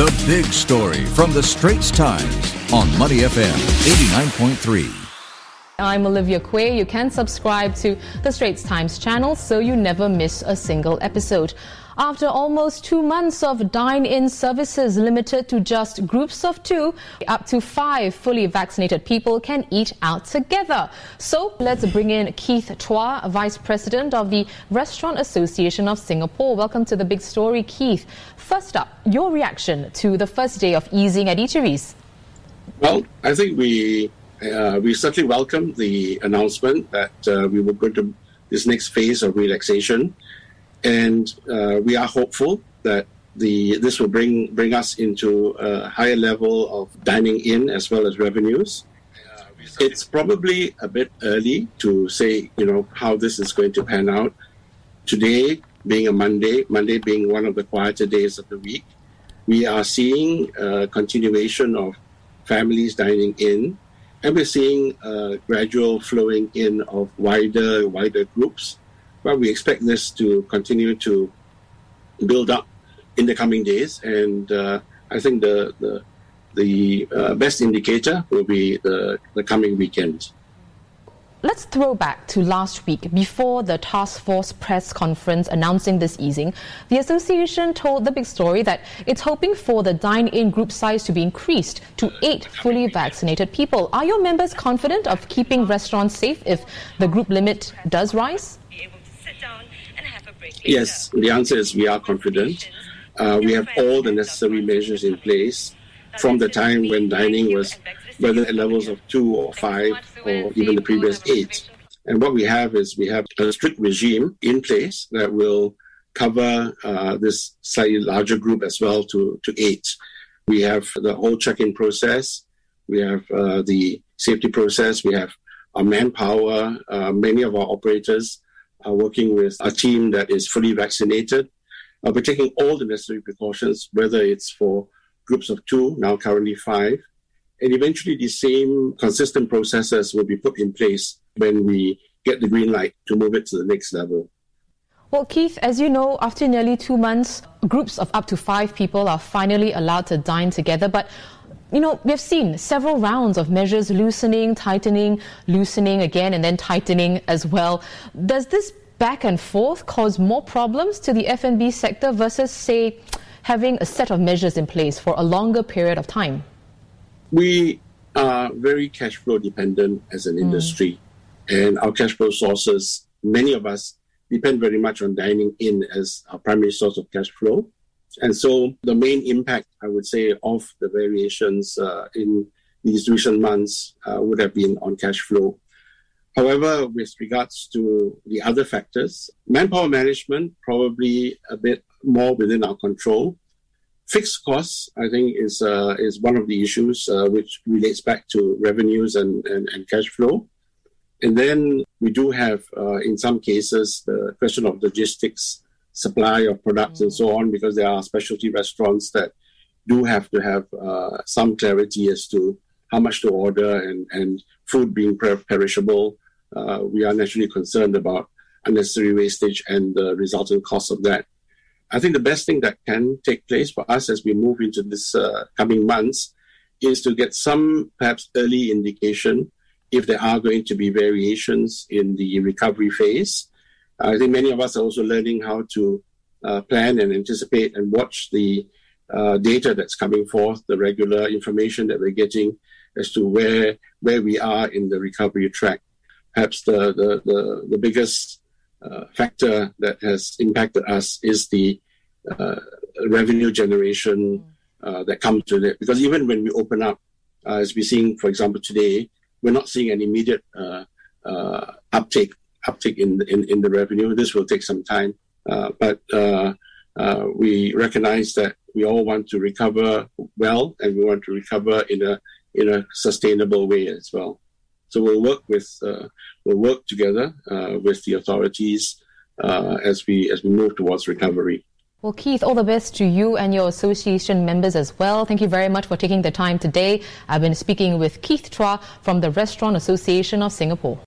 The big story from the Straits Times on Money FM 89.3. I'm Olivia Quay. You can subscribe to the Straits Times channel so you never miss a single episode. After almost two months of dine-in services limited to just groups of two, up to five fully vaccinated people can eat out together. So let's bring in Keith Chua, Vice President of the Restaurant Association of Singapore. Welcome to the big story, Keith. First up, your reaction to the first day of easing at eateries. Well, I think we uh, we certainly welcome the announcement that uh, we will go to this next phase of relaxation, and uh, we are hopeful that the this will bring bring us into a higher level of dining in as well as revenues. It's probably a bit early to say, you know, how this is going to pan out. Today being a Monday, Monday being one of the quieter days of the week, we are seeing a continuation of families dining in and we're seeing a gradual flowing in of wider wider groups. But we expect this to continue to build up in the coming days, and uh, I think the the the uh, best indicator will be the the coming weekend. Let's throw back to last week before the task force press conference announcing this easing. The association told the big story that it's hoping for the dine in group size to be increased to eight fully vaccinated people. Are your members confident of keeping restaurants safe if the group limit does rise? Yes, the answer is we are confident. Uh, we have all the necessary measures in place from the time when dining was whether at levels of two or five or even the previous eight. And what we have is we have a strict regime in place that will cover uh, this slightly larger group as well to, to eight. We have the whole check-in process. We have uh, the safety process. We have our manpower. Uh, many of our operators are working with a team that is fully vaccinated. Uh, we're taking all the necessary precautions, whether it's for groups of two, now currently five, and eventually, the same consistent processes will be put in place when we get the green light to move it to the next level. Well, Keith, as you know, after nearly two months, groups of up to five people are finally allowed to dine together. But you know, we've seen several rounds of measures loosening, tightening, loosening again, and then tightening as well. Does this back and forth cause more problems to the F&B sector versus, say, having a set of measures in place for a longer period of time? we are very cash flow dependent as an mm. industry, and our cash flow sources, many of us depend very much on dining in as our primary source of cash flow. And so the main impact, I would say, of the variations uh, in these recent months uh, would have been on cash flow. However, with regards to the other factors, manpower management probably a bit more within our control. Fixed costs, I think, is uh, is one of the issues uh, which relates back to revenues and, and, and, cash flow. And then we do have, uh, in some cases, the question of logistics, supply of products, mm. and so on, because there are specialty restaurants that do have to have uh, some clarity as to how much to order and, and food being perishable. Uh, we are naturally concerned about unnecessary wastage and the resultant cost of that. I think the best thing that can take place for us as we move into this uh, coming months is to get some perhaps early indication if there are going to be variations in the recovery phase. I think many of us are also learning how to uh, plan and anticipate and watch the uh, data that's coming forth, the regular information that we're getting as to where where we are in the recovery track. Perhaps the the, the, the biggest uh, factor that has impacted us is the uh, revenue generation uh, that comes with it. Because even when we open up, uh, as we're seeing, for example, today, we're not seeing an immediate uptake uptake in, in in the revenue. This will take some time, but we recognize that we all want to recover well, and we want to recover in a in a sustainable way as well. So we'll work with uh, we'll work together uh, with the authorities uh, as we as we move towards recovery. Well, Keith, all the best to you and your association members as well. Thank you very much for taking the time today. I've been speaking with Keith Chua from the Restaurant Association of Singapore.